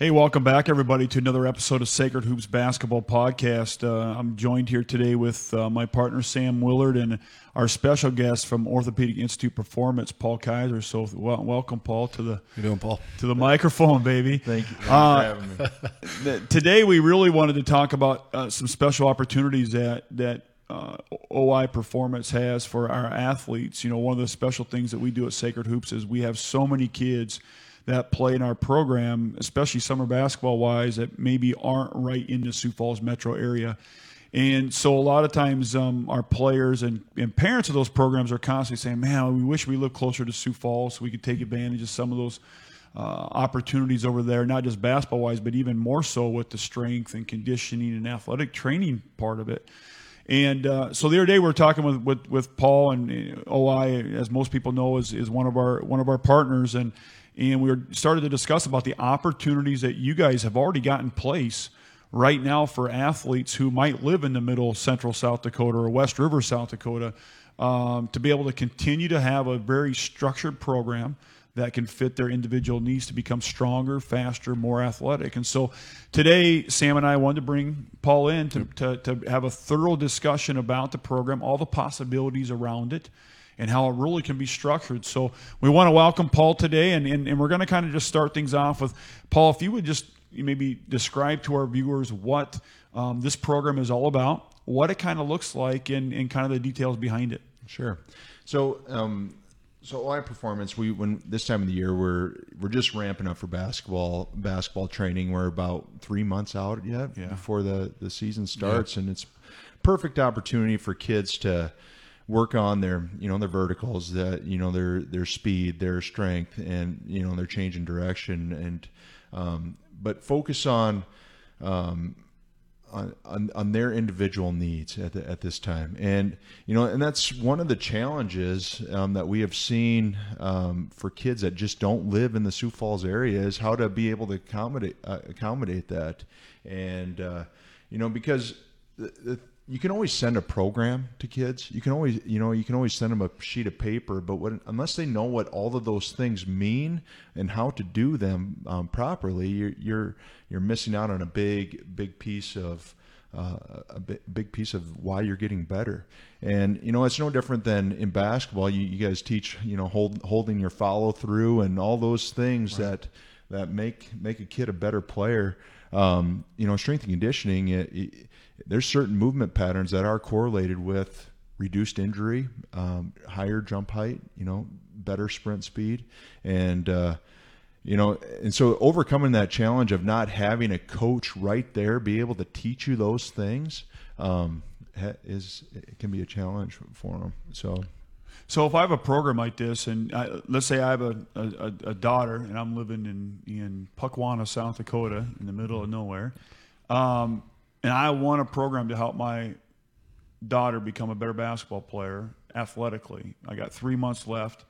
Hey, welcome back, everybody, to another episode of Sacred Hoops Basketball Podcast. Uh, I'm joined here today with uh, my partner, Sam Willard, and our special guest from Orthopedic Institute Performance, Paul Kaiser. So, well, welcome, Paul, to the you doing, Paul? To the microphone, baby. Thank you, uh, for having me. today, we really wanted to talk about uh, some special opportunities that that uh, OI Performance has for our athletes. You know, one of the special things that we do at Sacred Hoops is we have so many kids that play in our program, especially summer basketball wise, that maybe aren't right in the Sioux Falls metro area. And so a lot of times um, our players and, and parents of those programs are constantly saying, man, we wish we lived closer to Sioux Falls so we could take advantage of some of those uh, opportunities over there, not just basketball wise, but even more so with the strength and conditioning and athletic training part of it. And uh, so the other day we were talking with, with, with Paul and uh, OI, as most people know, is, is one of our one of our partners, and and we started to discuss about the opportunities that you guys have already got in place right now for athletes who might live in the middle central South Dakota or West River South Dakota um, to be able to continue to have a very structured program that can fit their individual needs to become stronger, faster, more athletic. And so today, Sam and I wanted to bring Paul in to, to, to have a thorough discussion about the program, all the possibilities around it and how it really can be structured. So we want to welcome Paul today, and, and, and we're going to kind of just start things off with Paul, if you would just maybe describe to our viewers what um, this program is all about, what it kind of looks like, and, and kind of the details behind it. Sure. So, um, so OI Performance, we when this time of the year we're we're just ramping up for basketball basketball training. We're about three months out yet yeah. before the the season starts, yeah. and it's perfect opportunity for kids to work on their you know their verticals that you know their their speed their strength and you know their change in direction. And um, but focus on, um, on, on their individual needs at the, at this time. And you know and that's one of the challenges um, that we have seen um, for kids that just don't live in the Sioux Falls area is how to be able to accommodate uh, accommodate that. And uh, you know because the, the you can always send a program to kids. You can always, you know, you can always send them a sheet of paper, but what, unless they know what all of those things mean and how to do them um, properly, you're, you're you're missing out on a big big piece of uh, a big piece of why you're getting better. And you know, it's no different than in basketball. You, you guys teach, you know, hold, holding your follow through and all those things right. that that make make a kid a better player. Um, you know, strength and conditioning. It, it, there's certain movement patterns that are correlated with reduced injury, um, higher jump height, you know, better sprint speed, and uh, you know, and so overcoming that challenge of not having a coach right there be able to teach you those things um, is it can be a challenge for them. So. So if I have a program like this, and I, let's say I have a, a, a, daughter, and I'm living in in Pukwana, South Dakota, in the middle of nowhere, um, and I want a program to help my daughter become a better basketball player athletically. I got three months left.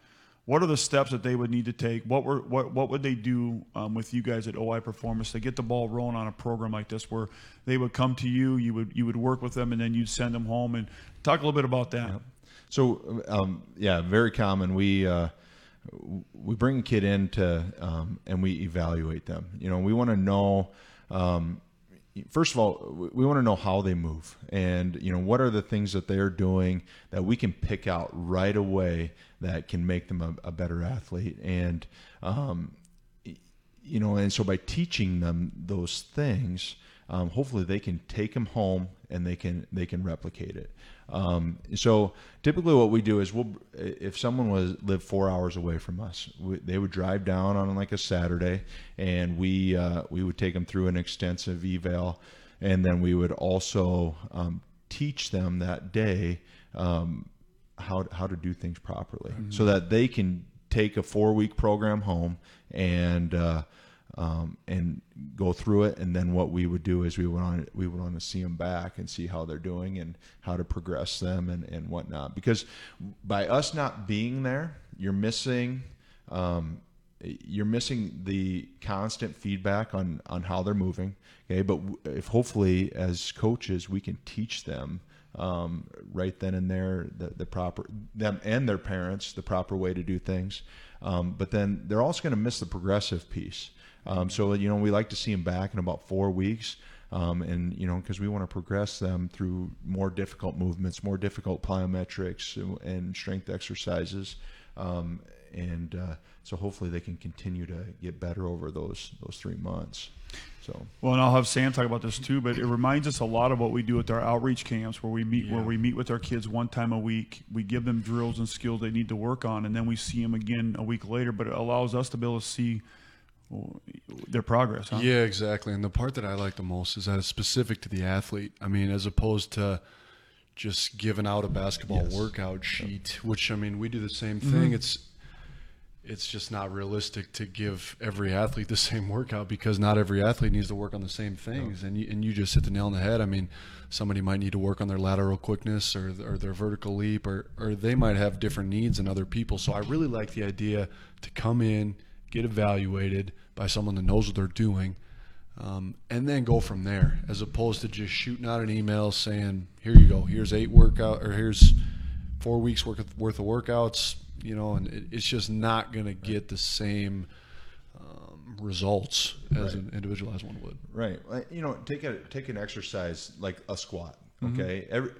What are the steps that they would need to take? What were what what would they do um, with you guys at OI Performance to get the ball rolling on a program like this, where they would come to you, you would you would work with them, and then you'd send them home and talk a little bit about that. Yeah. So um, yeah, very common. We uh, we bring a kid in to um, and we evaluate them. You know, we want to know um, first of all, we want to know how they move, and you know what are the things that they're doing that we can pick out right away that can make them a, a better athlete, and um, you know, and so by teaching them those things, um, hopefully they can take them home and they can they can replicate it. Um, so typically, what we do is we'll if someone was lived four hours away from us, we, they would drive down on like a Saturday, and we uh, we would take them through an extensive eval, and then we would also um, teach them that day um, how how to do things properly, mm-hmm. so that they can take a four week program home and uh, um, and go through it. And then what we would do is we would want we would want to see them back and see how they're doing and how to progress them and, and whatnot. Because by us not being there, you're missing um, you're missing the constant feedback on on how they're moving. Okay, but if hopefully as coaches we can teach them um, right then and there the, the proper them and their parents the proper way to do things. Um, but then they're also going to miss the progressive piece Um, so you know, we like to see them back in about four weeks. Um, and you know because we want to progress them through more difficult movements, more difficult plyometrics, and strength exercises, um, and uh, so hopefully they can continue to get better over those those three months. So well, and I'll have Sam talk about this too, but it reminds us a lot of what we do with our outreach camps, where we meet yeah. where we meet with our kids one time a week. We give them drills and skills they need to work on, and then we see them again a week later. But it allows us to be able to see their progress. Huh? Yeah, exactly. And the part that I like the most is that it's specific to the athlete. I mean, as opposed to just giving out a basketball yes. workout sheet, yep. which I mean, we do the same thing. Mm-hmm. It's it's just not realistic to give every athlete the same workout because not every athlete needs to work on the same things. No. And you, and you just hit the nail on the head. I mean, somebody might need to work on their lateral quickness or, or their vertical leap, or, or they might have different needs than other people. So I really like the idea to come in, get evaluated by someone that knows what they're doing, um, and then go from there, as opposed to just shooting out an email saying, "Here you go. Here's eight workout, or here's four weeks worth of, worth of workouts." You know, and it, it's just not going to get the same um, results as right. an individualized one would. Right. You know, take a take an exercise like a squat. Mm-hmm. Okay. Mm-hmm. Every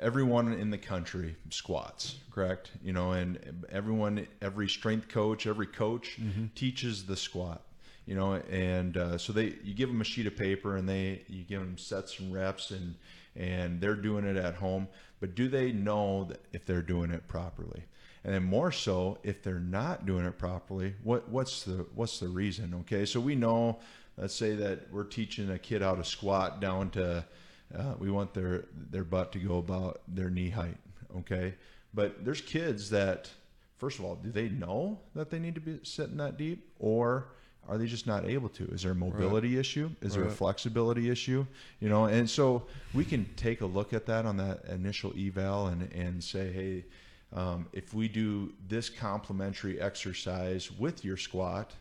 everyone in the country squats, correct? You know, and everyone, every strength coach, every coach mm-hmm. teaches the squat. You know, and uh, so they you give them a sheet of paper and they you give them sets and reps and and they're doing it at home. But do they know if they're doing it properly? And then more so, if they're not doing it properly, what what's the what's the reason? Okay, so we know. Let's say that we're teaching a kid how to squat down to uh, we want their their butt to go about their knee height. Okay, but there's kids that first of all, do they know that they need to be sitting that deep, or are they just not able to? Is there a mobility right. issue? Is right. there a flexibility issue? You know, and so we can take a look at that on that initial eval and and say, hey. Um, if we do this complementary exercise with your squat,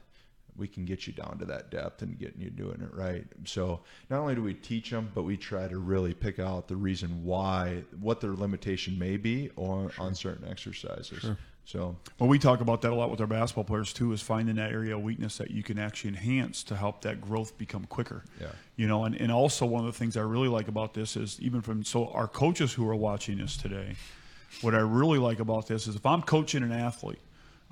we can get you down to that depth and getting you doing it right. So not only do we teach them, but we try to really pick out the reason why, what their limitation may be or sure. on certain exercises. Sure. So, well, we talk about that a lot with our basketball players too. Is finding that area of weakness that you can actually enhance to help that growth become quicker. Yeah. You know, and, and also one of the things I really like about this is even from so our coaches who are watching this today, what I really like about this is if I'm coaching an athlete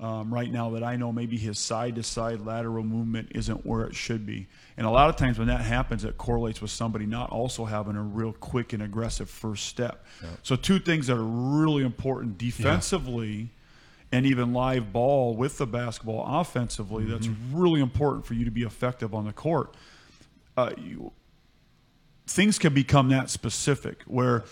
um, right now that I know maybe his side to side lateral movement isn't where it should be. And a lot of times when that happens, it correlates with somebody not also having a real quick and aggressive first step. Yeah. So, two things that are really important defensively. Yeah. And even live ball with the basketball offensively, mm-hmm. that's really important for you to be effective on the court. Uh, you, things can become that specific where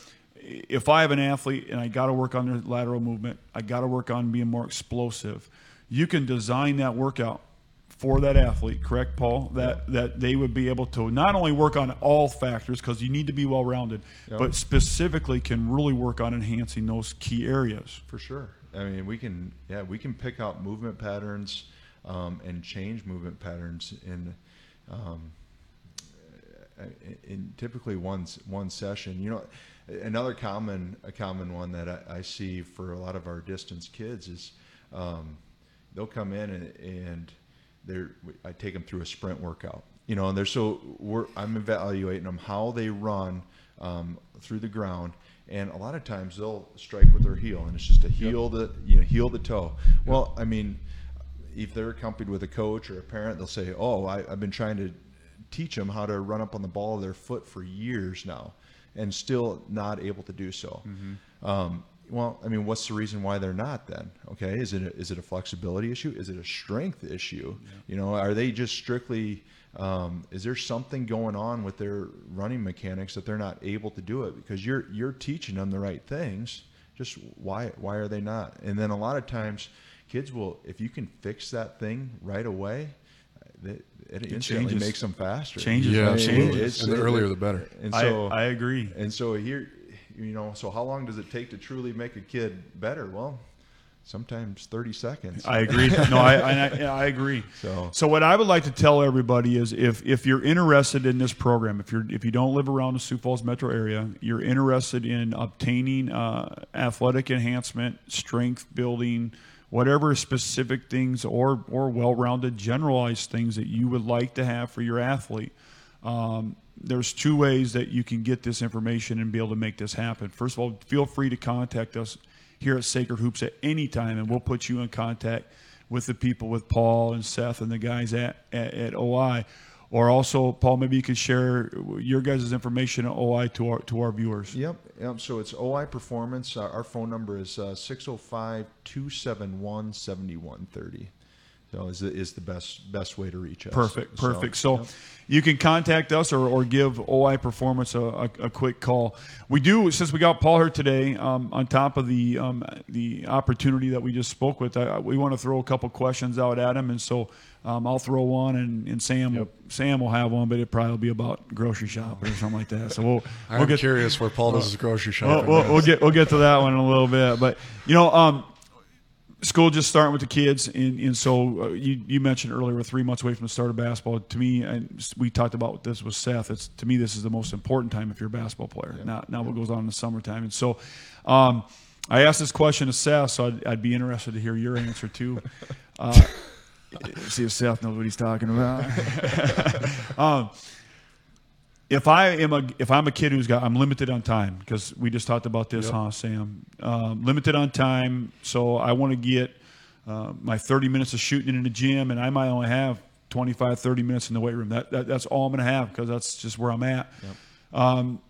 if I have an athlete and I got to work on their lateral movement, I got to work on being more explosive. You can design that workout for that athlete, correct, Paul? That that they would be able to not only work on all factors because you need to be well rounded, yep. but specifically can really work on enhancing those key areas. For sure. I mean, we can yeah we can pick out movement patterns um, and change movement patterns in. Um, in typically one one session, you know, Another common a common one that I, I, see for a lot of our distance kids is um, they'll come in and, and they're I take them through a sprint workout. You know, and they're so we're, I'm evaluating them how they run um, through the ground, and a lot of times they'll strike with their heel, and it's just a heel yep. the you know heel the toe. Yep. Well, I mean, if they're accompanied with a coach or a parent, they'll say, "Oh, I, I've been trying to teach them how to run up on the ball of their foot for years now." And still not able to do so. Mm-hmm. Um, well, I mean, what's the reason why they're not then? Okay, is it a, is it a flexibility issue? Is it a strength issue? Yeah. You know, are they just strictly? Um, is there something going on with their running mechanics that they're not able to do it because you're you're teaching them the right things? Just why why are they not? And then a lot of times, kids will if you can fix that thing right away, it, it, it instantly changes. makes them faster. Changes, yeah, changes. and the earlier the better. And so I, I agree. And so here, you know, so how long does it take to truly make a kid better? Well, sometimes 30 seconds. I agree. No, I, I, I, agree. So, so what I would like to tell everybody is if, if you're interested in this program, if you're, if you don't live around the Sioux Falls metro area, you're interested in obtaining uh, athletic enhancement, strength building, whatever specific things or or well-rounded generalized things that you would like to have for your athlete. Um, there's two ways that you can get this information and be able to make this happen. First of all, feel free to contact us here at Sacred Hoops at any time, and we'll put you in contact with the people, with Paul and Seth and the guys at, at, at OI. Or also, Paul, maybe you could share your guys' information at OI to our to our viewers. Yep. Yep. So it's OI Performance. Our, our phone number is uh, 605 271 7130. So is the, is the best best way to reach us. Perfect, perfect. So, so yep. you can contact us or, or give OI Performance a, a, a, quick call. We do since we got Paul here today. Um, on top of the um, the opportunity that we just spoke with, I, we want to throw a couple questions out at him, and so um, I'll throw one, and, and Sam yep. Sam will have one, but it probably will be about grocery shop or something like that. So we'll. I'm we'll get, curious where Paul does his grocery shop. We'll, we'll, we'll, get we'll get to that one in a little bit, but you know, um, school just starting with the kids, and, and so uh, you, you mentioned earlier we're three months away from the start of basketball. To me, and we talked about this with Seth. It's to me this is the most important time if you're a basketball player. Yeah. Not not what goes on in the summertime. And so, um, I asked this question to Seth, so I'd, I'd, be interested to hear your answer too. Uh, see if Seth knows what he's talking about. um, if I am a if I'm a kid who's got I'm limited on time because we just talked about this, yep. huh, Sam? Um, limited on time, so I want to get uh, my 30 minutes of shooting in the gym, and I might only have 25, 30 minutes in the weight room. That, that that's all I'm going to have because that's just where I'm at. Yep. Um,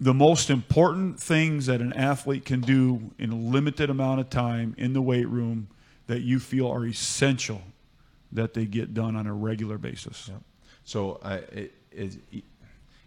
the most important things that an athlete can do in a limited amount of time in the weight room that you feel are essential that they get done on a regular basis. Yep. So I, it, it,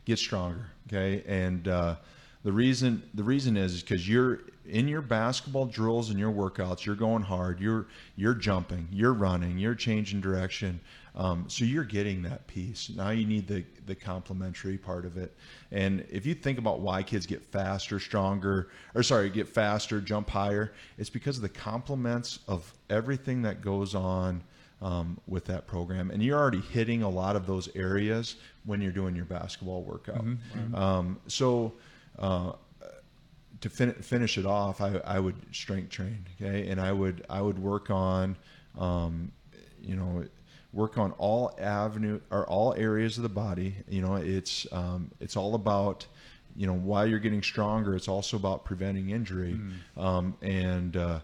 get stronger. Okay, and uh, the reason the reason is because you're in your basketball drills and your workouts, you're going hard. You're you're jumping, you're running, you're changing direction. Um, so you're getting that piece. Now you need the the complementary part of it. And if you think about why kids get faster, stronger, or sorry, get faster, jump higher, it's because of the complements of everything that goes on um, with that program. And you're already hitting a lot of those areas when you're doing your basketball workout. Mm-hmm. Um, so uh, to fin- finish it off, I, I, would strength train, okay, and I would I would work on, um, you know, work on all avenue or all areas of the body. You know, it's um, it's all about you know while you're getting stronger, it's also about preventing injury, mm. and uh,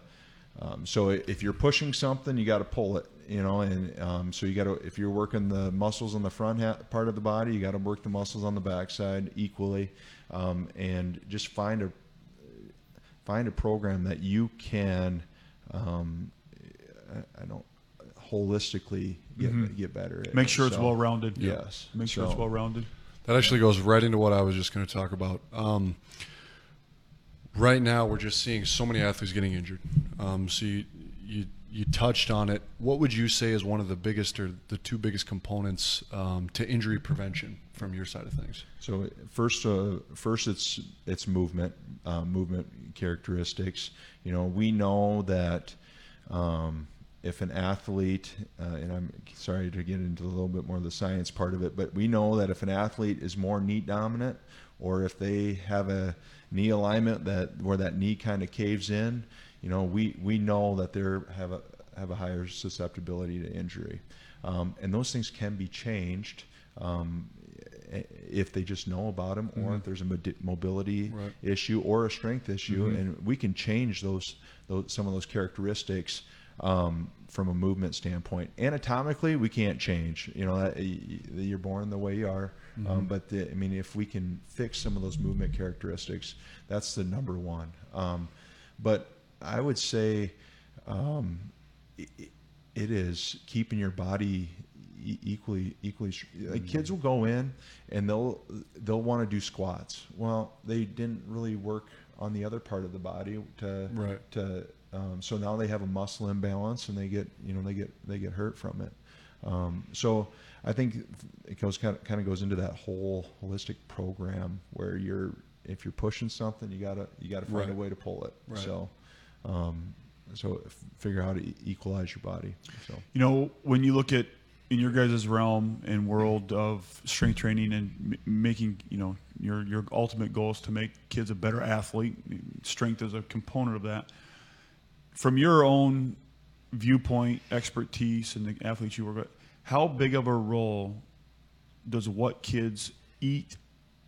um, so if you're pushing something, you got to pull it, you know, and um, so you got to if you're working the muscles on the front ha- part of the body, you got to work the muscles on the backside equally, um, and just find a find a program that you can, um, I, I don't holistically get mm-hmm. get better. At. Make sure so, it's well rounded. Yes. Make sure so, it's well rounded. That actually goes right into what I was just going to talk about. Um, right now we're just seeing so many athletes getting injured. Um, so you, you you touched on it. What would you say is one of the biggest or the two biggest components um, to injury prevention from your side of things? So first, uh, first it's it's movement, uh, movement characteristics. You know, we know that. Um, if an athlete, uh, and I'm sorry to get into a little bit more of the science part of it, but we know that if an athlete is more knee dominant, or if they have a knee alignment that where that knee kind of caves in, you know, we we know that they have a have a higher susceptibility to injury, um, and those things can be changed. Um, if they just know about them, mm-hmm. or if there's a mobility right. issue or a strength issue, mm-hmm. and we can change those, those some of those characteristics um, from a movement standpoint. Anatomically, we can't change. You know, that, you're born the way you are. Um, mm-hmm. Um, but the, I mean, if we can fix some of those movement characteristics, that's the number one. Um, but I would say um, it, it is keeping your body equally equally like mm-hmm. kids will go in and they'll they'll want to do squats well they didn't really work on the other part of the body to right. to um, so now they have a muscle imbalance and they get you know they get they get hurt from it um, so I think it goes kind of, kind of goes into that whole holistic program where you're if you're pushing something, you gotta you gotta find right. a way to pull it. Right. So, um, so figure out how to equalize your body. So you know when you look at in your guys' realm and world of strength training and m- making you know your your ultimate goal is to make kids a better athlete. Strength is a component of that. From your own viewpoint, expertise, and the athletes you work with, how big of a role does what kids eat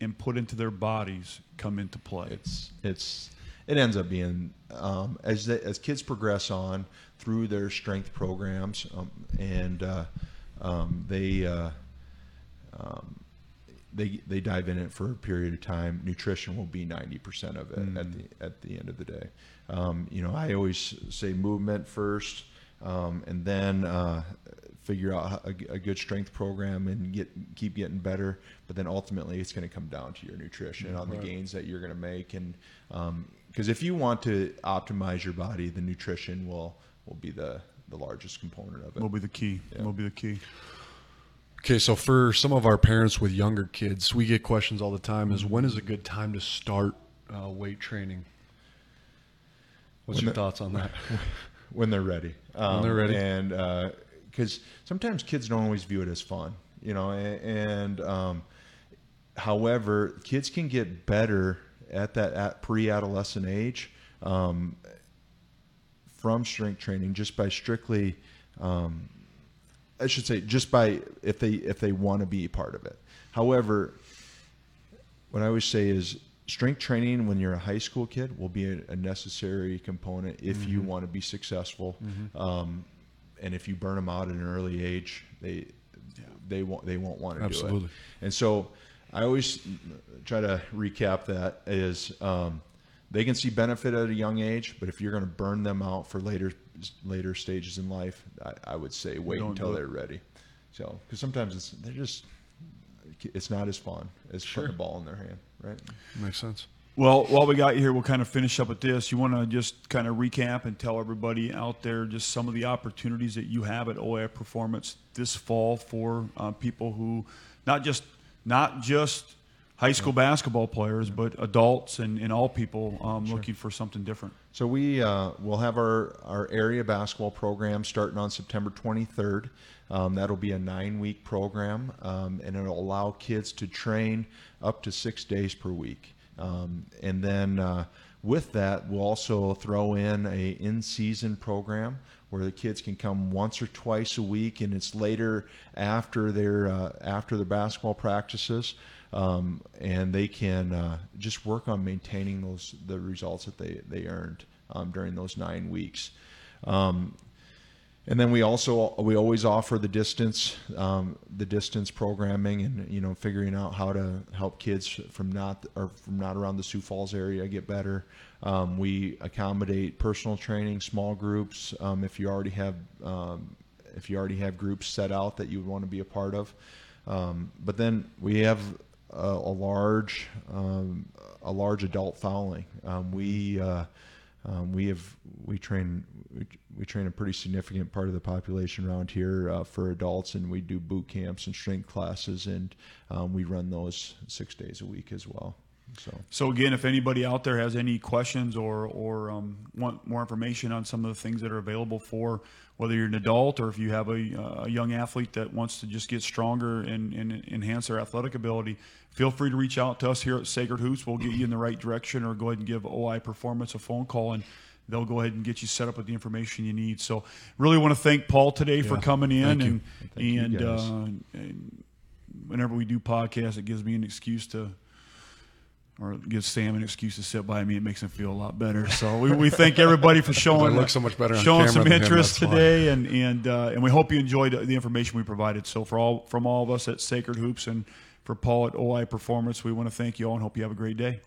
and put into their bodies come into play? It's it's it ends up being um, as they, as kids progress on through their strength programs um, and uh, um, they uh, um, they they dive in it for a period of time. Nutrition will be ninety percent of it mm. at the at the end of the day. Um, you know, I always say movement first, um, and then uh, figure out a, a, good strength program and get keep getting better. But then ultimately, it's going to come down to your nutrition on right. the gains that you're going to make, and because um, if you want to optimize your body, the nutrition will will be the the largest component of it. Will be the key. Yeah. Will be the key. Okay, so for some of our parents with younger kids, we get questions all the time: is when is a good time to start uh, weight training? What's when your thoughts on that? When they're ready. Um, when they're ready, and because uh, sometimes kids don't always view it as fun, you know, and, and um, however, kids can get better at that at pre-adolescent age um, from strength training just by strictly um, I should say just by if they if they want to be a part of it. However, what I always say is strength training when you're a high school kid will be a, a necessary component if mm-hmm. you want to be successful. Mm-hmm. Um, and if you burn them out at an early age, they yeah. they won't they won't want to Absolutely. do it. And so I always try to recap that is um, they can see benefit at a young age, but if you're going to burn them out for later later stages in life, I, I would say wait until they're ready. So, because sometimes it's they're just it's not as fun as sure. putting a ball in their hand, right? Makes sense. Well, while we got you here, we'll kind of finish up with this. You want to just kind of recap and tell everybody out there just some of the opportunities that you have at OI Performance this fall for uh, people who not just not just high school yeah. basketball players, but adults and, and all people um, sure. looking for something different. So we uh, will have our, our area basketball program starting on September 23rd. Um, that'll be a nine week program, um, and it'll allow kids to train up to six days per week. Um, and then uh, with that, we'll also throw in a in season program where the kids can come once or twice a week, and it's later after their uh, after their basketball practices um, and they can uh, just work on maintaining those the results that they they earned um, during those nine weeks. Um, and then we also we always offer the distance um, the distance programming and you know figuring out how to help kids from not or from not around the Sioux Falls area get better. Um, we accommodate personal training, small groups. Um, if you already have if you already have groups set out that you would want to be a part of. Um, but then we have a, a large um, a large adult following. Um, we uh, um, we have we train we, we, train a pretty significant part of the population around here uh, for adults, and we do boot camps and strength classes, and um, we run those six days a week as well. So, so again, if anybody out there has any questions or or um, want more information on some of the things that are available for whether you're an adult or if you have a, a young athlete that wants to just get stronger and, and, enhance their athletic ability, feel free to reach out to us here at Sacred Hoops. We'll get you in the right direction, or go ahead and give OI Performance a phone call and they'll go ahead and get you set up with the information you need. So, really want to thank Paul today yeah, for coming in and and, uh, and whenever we do podcasts, it gives me an excuse to or gives Sam an excuse to sit by me. It makes him feel a lot better. So we, we thank everybody for showing look so much better showing some interest him, today, and and uh, and we hope you enjoyed the information we provided. So for all from all of us at Sacred Hoops and for Paul at OI Performance, we want to thank you all and hope you have a great day.